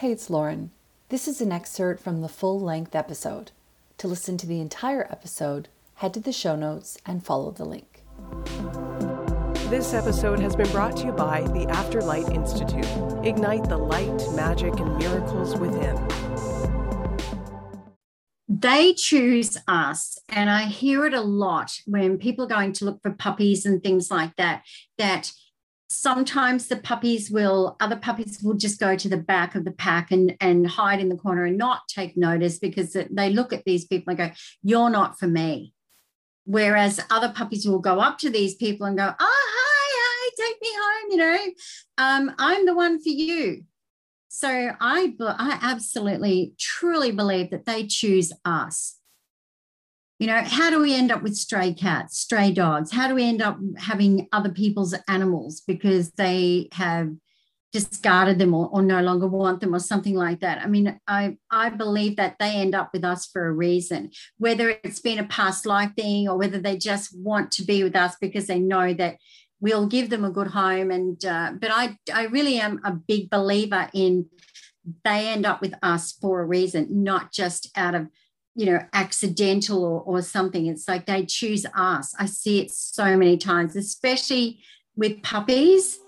Hey, it's Lauren. This is an excerpt from the full length episode. To listen to the entire episode, head to the show notes and follow the link. This episode has been brought to you by the Afterlight Institute. Ignite the light, magic, and miracles within. They choose us. And I hear it a lot when people are going to look for puppies and things like that, that sometimes the puppies will other puppies will just go to the back of the pack and and hide in the corner and not take notice because they look at these people and go you're not for me. Whereas other puppies will go up to these people and go oh hi hi take me home you know? Um, i'm the one for you. So i i absolutely truly believe that they choose us you know how do we end up with stray cats stray dogs? How do we end up having other people's animals because they have discarded them or, or, no longer want them or something like that? I mean i i believe that they end up with us for a reason whether it's been a past life thing or whether they just want to be with us because they know that we'll give them a good home. And uh, but i i really am a big believer in they end up with us for a reason not just out of you know, accidental or, or something. It's like they choose us. I see it so many times, especially with puppies.